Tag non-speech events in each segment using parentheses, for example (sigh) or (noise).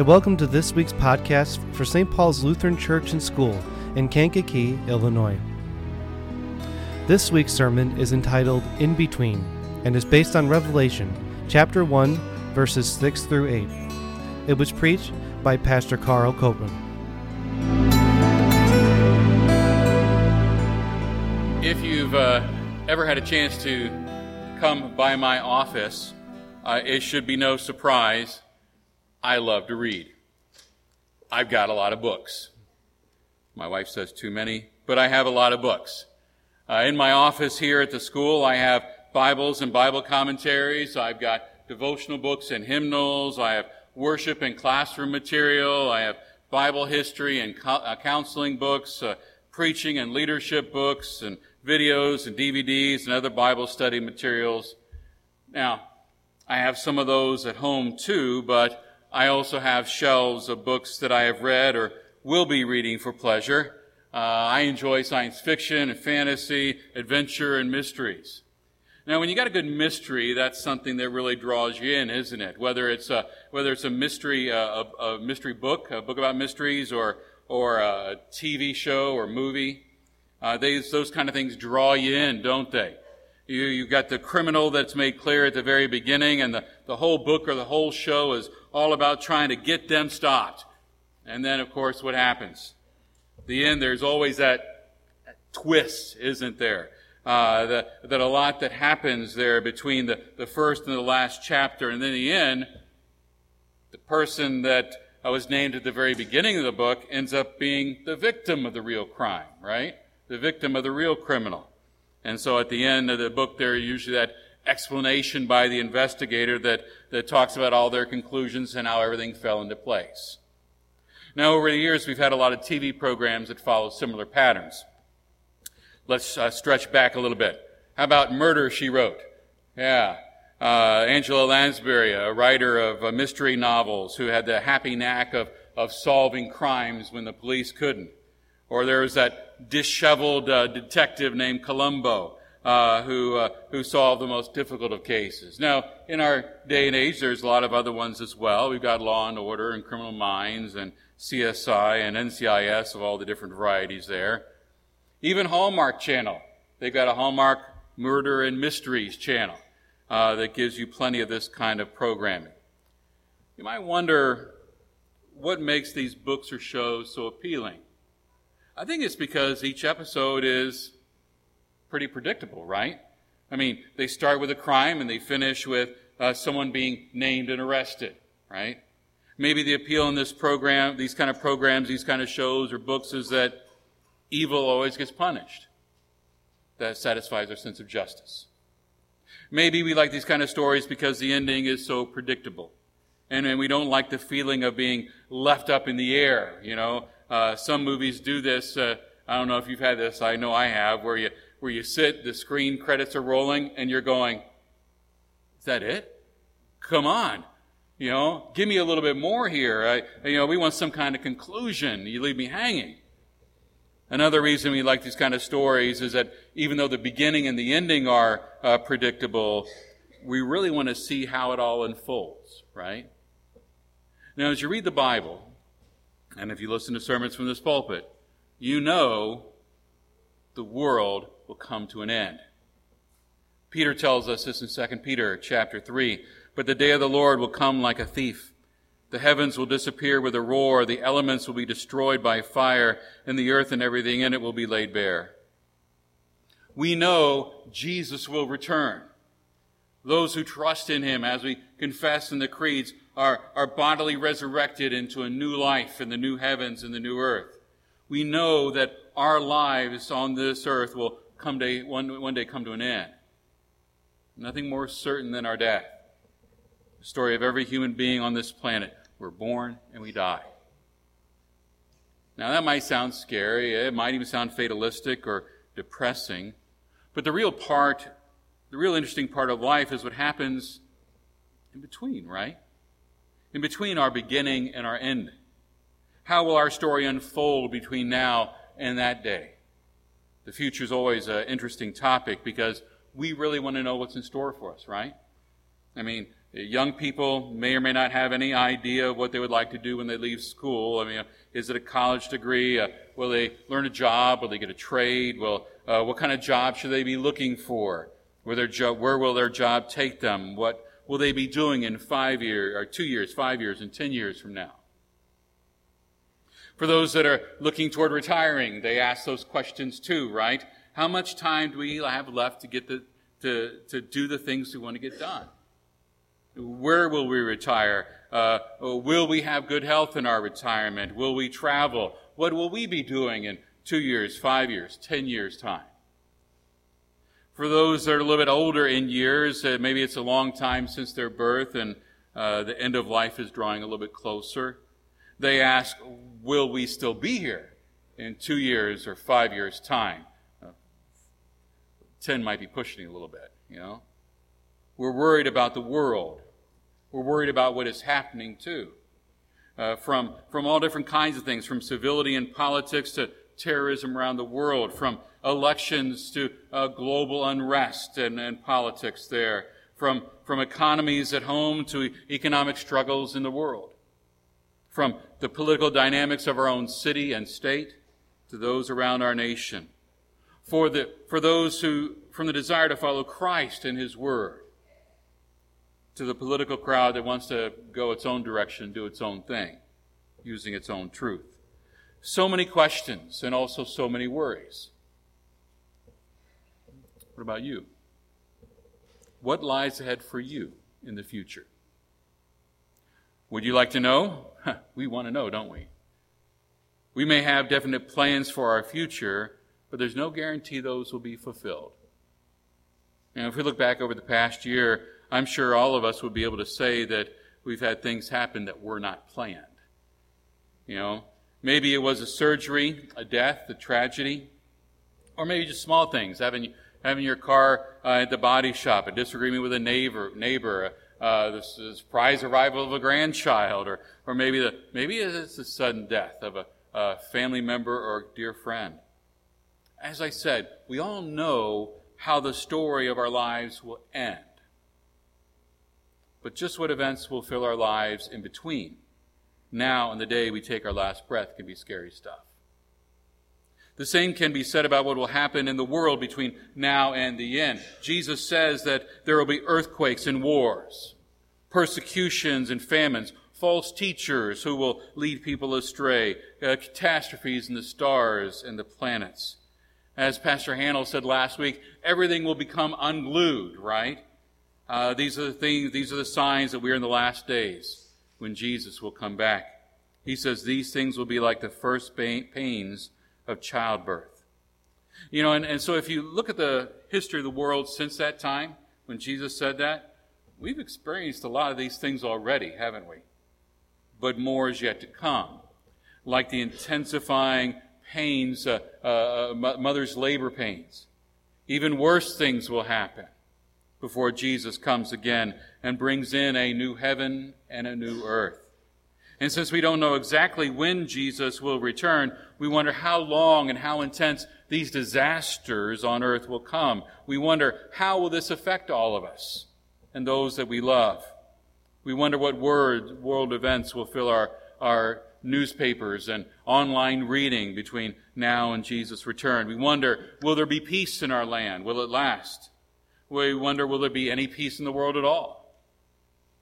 and welcome to this week's podcast for St. Paul's Lutheran Church and School in Kankakee, Illinois. This week's sermon is entitled In Between and is based on Revelation chapter 1, verses 6 through 8. It was preached by Pastor Carl Koeppen. If you've uh, ever had a chance to come by my office, uh, it should be no surprise I love to read. I've got a lot of books. My wife says too many, but I have a lot of books. Uh, in my office here at the school, I have Bibles and Bible commentaries. I've got devotional books and hymnals. I have worship and classroom material. I have Bible history and co- uh, counseling books, uh, preaching and leadership books, and videos and DVDs and other Bible study materials. Now, I have some of those at home too, but I also have shelves of books that I have read or will be reading for pleasure. Uh, I enjoy science fiction and fantasy, adventure, and mysteries. Now, when you got a good mystery, that's something that really draws you in, isn't it? Whether it's a whether it's a mystery uh, a, a mystery book, a book about mysteries, or or a TV show or movie, uh, they, those kind of things draw you in, don't they? You, you've got the criminal that's made clear at the very beginning, and the, the whole book or the whole show is all about trying to get them stopped. And then, of course, what happens? The end, there's always that twist, isn't there? Uh, that, that a lot that happens there between the, the first and the last chapter. And then the end, the person that was named at the very beginning of the book ends up being the victim of the real crime, right? The victim of the real criminal. And so at the end of the book, there usually that explanation by the investigator that, that talks about all their conclusions and how everything fell into place. Now, over the years, we've had a lot of TV programs that follow similar patterns. Let's uh, stretch back a little bit. How about Murder, She Wrote? Yeah. Uh, Angela Lansbury, a writer of uh, mystery novels who had the happy knack of, of solving crimes when the police couldn't. Or there was that disheveled uh, detective named Columbo uh, who, uh, who solve the most difficult of cases. Now, in our day and age, there's a lot of other ones as well. We've got Law and Order and Criminal Minds and CSI and NCIS of all the different varieties there. Even Hallmark Channel. They've got a Hallmark Murder and Mysteries channel uh, that gives you plenty of this kind of programming. You might wonder what makes these books or shows so appealing. I think it's because each episode is pretty predictable, right? I mean, they start with a crime and they finish with uh, someone being named and arrested, right? Maybe the appeal in this program, these kind of programs, these kind of shows or books is that evil always gets punished. That satisfies our sense of justice. Maybe we like these kind of stories because the ending is so predictable. And, and we don't like the feeling of being left up in the air, you know. Uh, some movies do this. Uh, I don't know if you've had this. I know I have, where you where you sit, the screen credits are rolling, and you're going, "Is that it? Come on, you know, give me a little bit more here. I, you know, we want some kind of conclusion. You leave me hanging." Another reason we like these kind of stories is that even though the beginning and the ending are uh, predictable, we really want to see how it all unfolds, right? Now, as you read the Bible, and if you listen to sermons from this pulpit, you know the world will come to an end. Peter tells us this in 2 Peter chapter 3. But the day of the Lord will come like a thief. The heavens will disappear with a roar, the elements will be destroyed by fire, and the earth and everything in it will be laid bare. We know Jesus will return. Those who trust in him, as we confess in the creeds, are, are bodily resurrected into a new life in the new heavens and the new earth. We know that our lives on this earth will come day, one, one day come to an end. Nothing more certain than our death. The story of every human being on this planet. We're born and we die. Now, that might sound scary. It might even sound fatalistic or depressing. But the real part, the real interesting part of life is what happens in between, right? In between our beginning and our end. How will our story unfold between now and that day? The future is always an interesting topic because we really want to know what's in store for us, right? I mean, Young people may or may not have any idea of what they would like to do when they leave school. I mean, is it a college degree? Uh, will they learn a job? Will they get a trade? Well, uh, what kind of job should they be looking for? Jo- where will their job take them? What will they be doing in five years, or two years, five years, and ten years from now? For those that are looking toward retiring, they ask those questions too, right? How much time do we have left to get the, to, to do the things we want to get done? Where will we retire? Uh, will we have good health in our retirement? Will we travel? What will we be doing in two years, five years, ten years' time? For those that are a little bit older in years, uh, maybe it's a long time since their birth and uh, the end of life is drawing a little bit closer. They ask, Will we still be here in two years or five years' time? Uh, ten might be pushing a little bit, you know? We're worried about the world. We're worried about what is happening too. Uh, from, from all different kinds of things, from civility and politics to terrorism around the world, from elections to uh, global unrest and, and politics there, from, from economies at home to economic struggles in the world, from the political dynamics of our own city and state to those around our nation, for, the, for those who, from the desire to follow Christ and His Word, to the political crowd that wants to go its own direction, do its own thing, using its own truth. So many questions and also so many worries. What about you? What lies ahead for you in the future? Would you like to know? we want to know, don't we? We may have definite plans for our future, but there's no guarantee those will be fulfilled. And if we look back over the past year, I'm sure all of us would be able to say that we've had things happen that were not planned. You know, maybe it was a surgery, a death, a tragedy, or maybe just small things, having having your car uh, at the body shop, a disagreement with a neighbor, neighbor, uh, the surprise arrival of a grandchild, or or maybe the maybe it's the sudden death of a, a family member or dear friend. As I said, we all know how the story of our lives will end but just what events will fill our lives in between. Now and the day we take our last breath can be scary stuff. The same can be said about what will happen in the world between now and the end. Jesus says that there will be earthquakes and wars, persecutions and famines, false teachers who will lead people astray, uh, catastrophes in the stars and the planets. As Pastor Hanel said last week, everything will become unglued, right? Uh, these are the things, these are the signs that we're in the last days when Jesus will come back. He says these things will be like the first pains of childbirth. You know, and, and so if you look at the history of the world since that time, when Jesus said that, we've experienced a lot of these things already, haven't we? But more is yet to come. Like the intensifying pains, uh, uh, mother's labor pains. Even worse things will happen before Jesus comes again and brings in a new heaven and a new earth. And since we don't know exactly when Jesus will return, we wonder how long and how intense these disasters on earth will come. We wonder how will this affect all of us and those that we love. We wonder what word, world events will fill our, our newspapers and online reading between now and Jesus' return. We wonder, will there be peace in our land? Will it last? We wonder, will there be any peace in the world at all?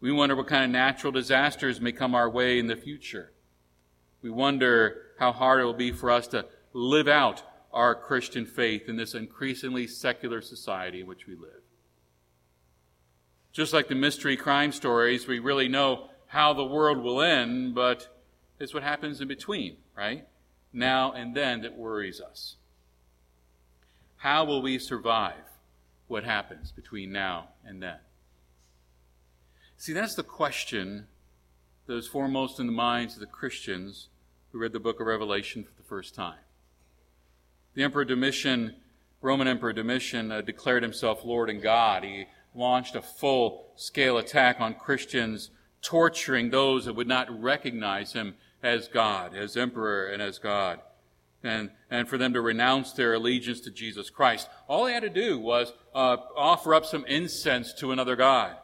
We wonder what kind of natural disasters may come our way in the future. We wonder how hard it will be for us to live out our Christian faith in this increasingly secular society in which we live. Just like the mystery crime stories, we really know how the world will end, but it's what happens in between, right? Now and then that worries us. How will we survive? what happens between now and then. See, that's the question that was foremost in the minds of the Christians who read the book of Revelation for the first time. The Emperor Domitian, Roman Emperor Domitian, uh, declared himself Lord and God. He launched a full scale attack on Christians, torturing those that would not recognize him as God, as Emperor, and as God and, and for them to renounce their allegiance to Jesus Christ. All they had to do was uh, offer up some incense to another God,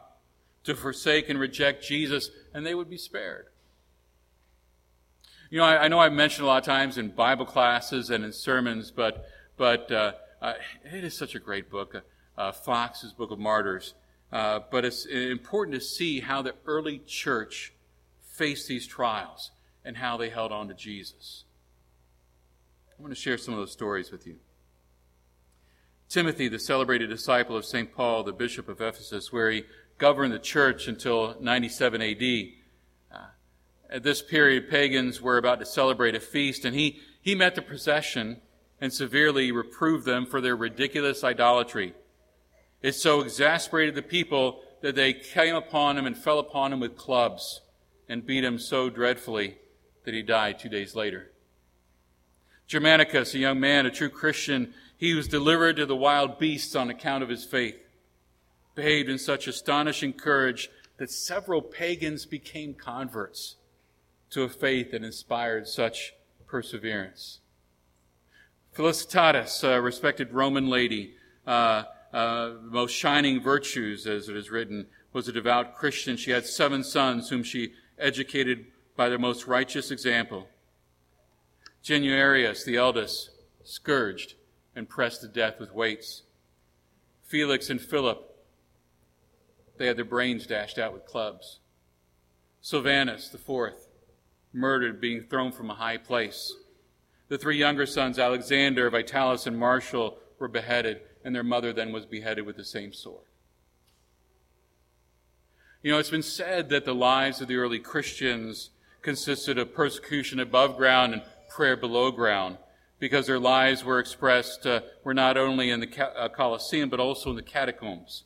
to forsake and reject Jesus, and they would be spared. You know, I, I know I've mentioned a lot of times in Bible classes and in sermons, but, but uh, uh, it is such a great book, uh, uh Fox's Book of Martyrs. Uh, but it's important to see how the early church faced these trials and how they held on to Jesus. I want to share some of those stories with you. Timothy, the celebrated disciple of St. Paul, the bishop of Ephesus, where he governed the church until 97 AD. Uh, at this period, pagans were about to celebrate a feast, and he, he met the procession and severely reproved them for their ridiculous idolatry. It so exasperated the people that they came upon him and fell upon him with clubs and beat him so dreadfully that he died two days later. Germanicus, a young man, a true Christian, he was delivered to the wild beasts on account of his faith, behaved in such astonishing courage that several pagans became converts to a faith that inspired such perseverance. Felicitatis, a respected Roman lady, uh, uh, most shining virtues, as it is written, was a devout Christian. She had seven sons whom she educated by their most righteous example. Januarius, the eldest, scourged and pressed to death with weights. Felix and Philip, they had their brains dashed out with clubs. Sylvanus, the fourth, murdered, being thrown from a high place. The three younger sons, Alexander, Vitalis, and Martial, were beheaded, and their mother then was beheaded with the same sword. You know, it's been said that the lives of the early Christians consisted of persecution above ground and prayer below ground because their lives were expressed, uh, were not only in the uh, Colosseum, but also in the catacombs.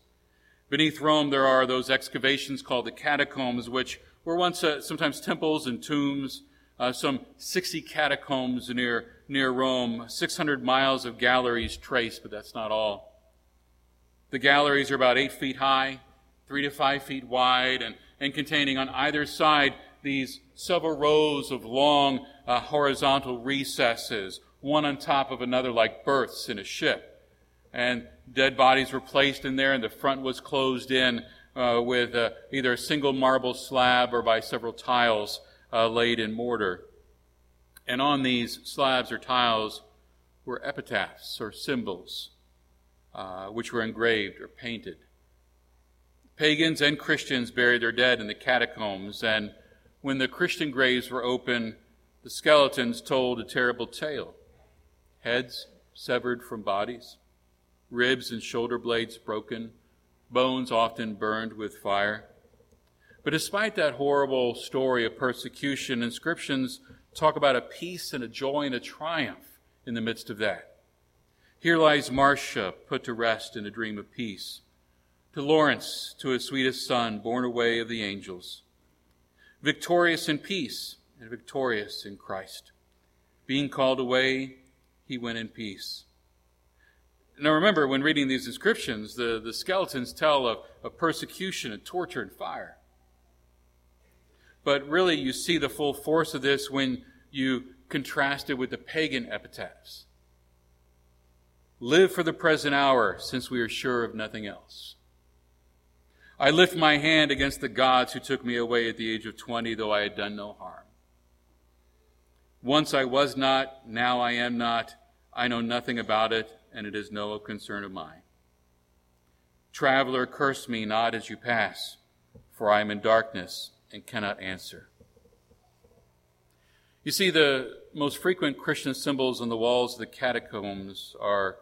Beneath Rome, there are those excavations called the catacombs, which were once uh, sometimes temples and tombs, uh, some 60 catacombs near, near Rome, 600 miles of galleries traced, but that's not all. The galleries are about eight feet high, three to five feet wide, and, and containing on either side these several rows of long uh, horizontal recesses, one on top of another like berths in a ship. And dead bodies were placed in there, and the front was closed in uh, with uh, either a single marble slab or by several tiles uh, laid in mortar. And on these slabs or tiles were epitaphs or symbols, uh, which were engraved or painted. Pagans and Christians buried their dead in the catacombs, and when the Christian graves were open, the skeletons told a terrible tale. Heads severed from bodies, ribs and shoulder blades broken, bones often burned with fire. But despite that horrible story of persecution, inscriptions talk about a peace and a joy and a triumph in the midst of that. Here lies Marcia put to rest in a dream of peace. To Lawrence, to his sweetest son, born away of the angels victorious in peace and victorious in Christ. Being called away, he went in peace. Now remember, when reading these inscriptions, the, the skeletons tell of, of persecution and torture and fire. But really, you see the full force of this when you contrast it with the pagan epitaphs. Live for the present hour, since we are sure of nothing else. I lift my hand against the gods who took me away at the age of 20, though I had done no harm. Once I was not, now I am not. I know nothing about it, and it is no concern of mine. Traveler, curse me not as you pass, for I am in darkness and cannot answer. You see, the most frequent Christian symbols on the walls of the catacombs are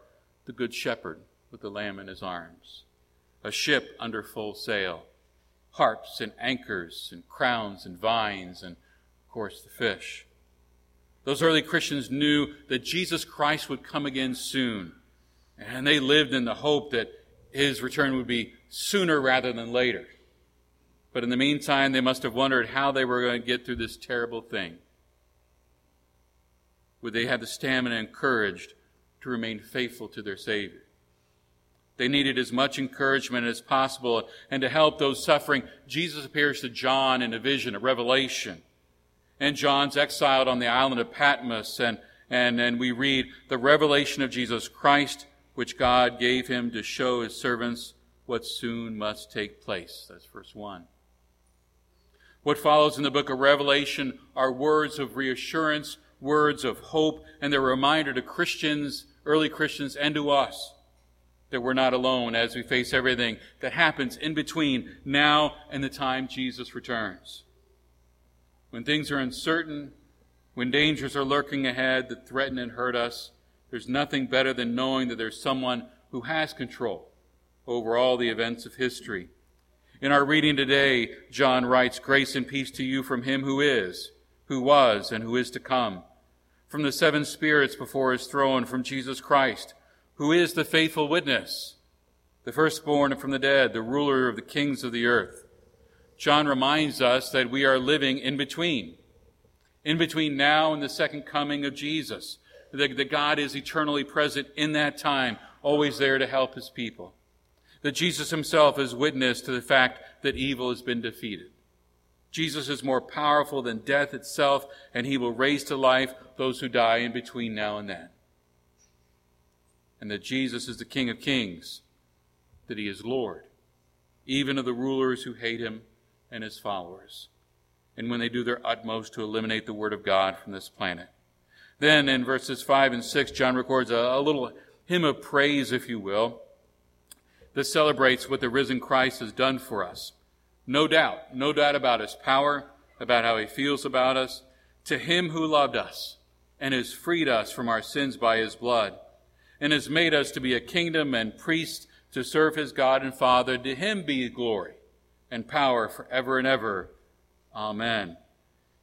the Good Shepherd with the lamb in his arms a ship under full sail, harps and anchors and crowns and vines, and of course the fish. Those early Christians knew that Jesus Christ would come again soon, and they lived in the hope that his return would be sooner rather than later. But in the meantime, they must have wondered how they were going to get through this terrible thing. Would they have the stamina and courage to remain faithful to their Savior? They needed as much encouragement as possible. And to help those suffering, Jesus appears to John in a vision, a revelation. And John's exiled on the island of Patmos. And, and, and we read the revelation of Jesus Christ, which God gave him to show his servants what soon must take place. That's verse 1. What follows in the book of Revelation are words of reassurance, words of hope, and they're a reminder to Christians, early Christians, and to us that we're not alone as we face everything that happens in between now and the time Jesus returns. When things are uncertain, when dangers are lurking ahead that threaten and hurt us, there's nothing better than knowing that there's someone who has control over all the events of history. In our reading today, John writes, Grace and peace to you from him who is, who was, and who is to come, from the seven spirits before his throne, from Jesus Christ, who is the faithful witness, the firstborn from the dead, the ruler of the kings of the earth. John reminds us that we are living in between, in between now and the second coming of Jesus, that, that God is eternally present in that time, always there to help his people that Jesus himself is witness to the fact that evil has been defeated. Jesus is more powerful than death itself, and he will raise to life those who die in between now and then. And that Jesus is the King of kings, that he is Lord, even of the rulers who hate him and his followers, and when they do their utmost to eliminate the Word of God from this planet. Then in verses 5 and 6, John records a, a little hymn of praise, if you will this celebrates what the risen Christ has done for us. No doubt, no doubt about his power, about how he feels about us. To him who loved us and has freed us from our sins by his blood and has made us to be a kingdom and priests to serve his God and Father, to him be glory and power forever and ever. Amen.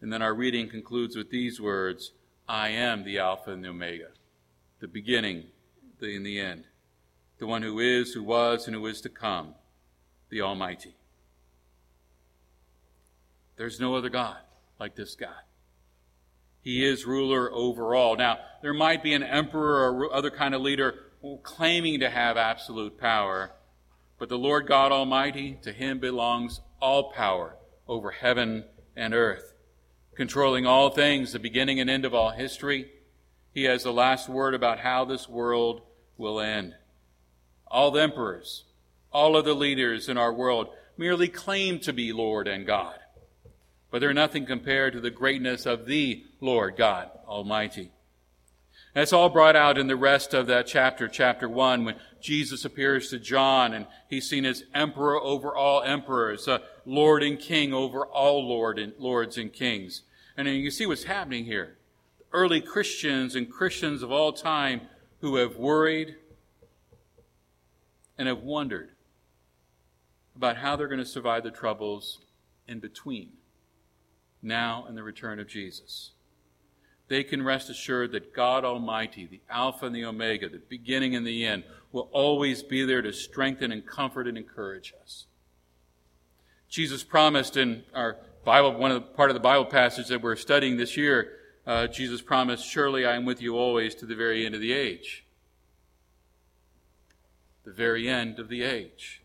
And then our reading concludes with these words I am the Alpha and the Omega, the beginning the, and the end the one who is, who was, and who is to come, the Almighty. There's no other God like this God. He is ruler over all. Now, there might be an emperor or other kind of leader claiming to have absolute power, but the Lord God Almighty, to him belongs all power over heaven and earth, controlling all things, the beginning and end of all history. He has the last word about how this world will end all the emperors, all of the leaders in our world merely claim to be Lord and God. But they're nothing compared to the greatness of the Lord God Almighty. That's all brought out in the rest of that chapter, chapter 1, when Jesus appears to John and he's seen as emperor over all emperors, uh, Lord and King over all Lord and, lords and kings. And you can see what's happening here. Early Christians and Christians of all time who have worried, and have wondered about how they're going to survive the troubles in between now and the return of Jesus. They can rest assured that God Almighty, the Alpha and the Omega, the beginning and the end, will always be there to strengthen and comfort and encourage us. Jesus promised in our Bible, one of the part of the Bible passage that we're studying this year, uh, Jesus promised, Surely I am with you always to the very end of the age the very end of the age.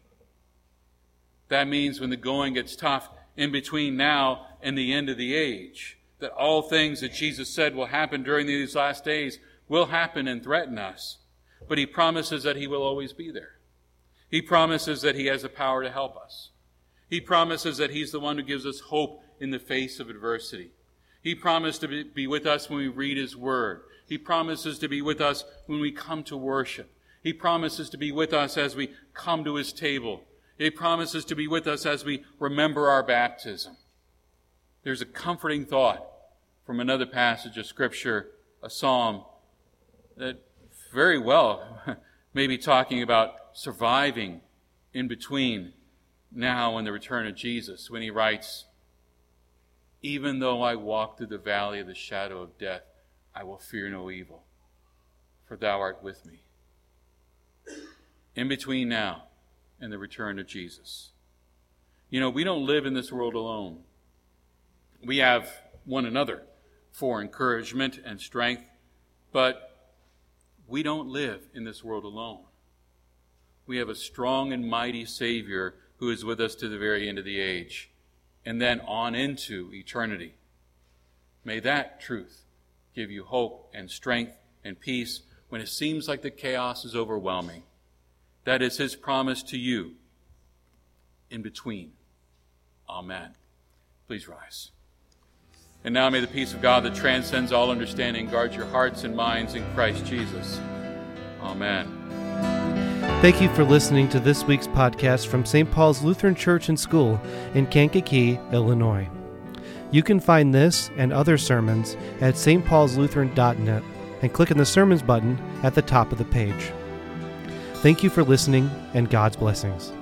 That means when the going gets tough in between now and the end of the age, that all things that Jesus said will happen during these last days will happen and threaten us. But he promises that he will always be there. He promises that he has the power to help us. He promises that he's the one who gives us hope in the face of adversity. He promised to be with us when we read his word. He promises to be with us when we come to worship. He promises to be with us as we come to his table. He promises to be with us as we remember our baptism. There's a comforting thought from another passage of Scripture, a psalm, that very well (laughs) may be talking about surviving in between now and the return of Jesus when he writes, Even though I walk through the valley of the shadow of death, I will fear no evil, for thou art with me in between now and the return of Jesus. You know, we don't live in this world alone. We have one another for encouragement and strength, but we don't live in this world alone. We have a strong and mighty Savior who is with us to the very end of the age and then on into eternity. May that truth give you hope and strength and peace when it seems like the chaos is overwhelming. That is his promise to you in between. Amen. Please rise. And now may the peace of God that transcends all understanding guard your hearts and minds in Christ Jesus. Amen. Thank you for listening to this week's podcast from St. Paul's Lutheran Church and School in Kankakee, Illinois. You can find this and other sermons at stpaulslutheran.net and click on the sermons button at the top of the page. Thank you for listening and God's blessings.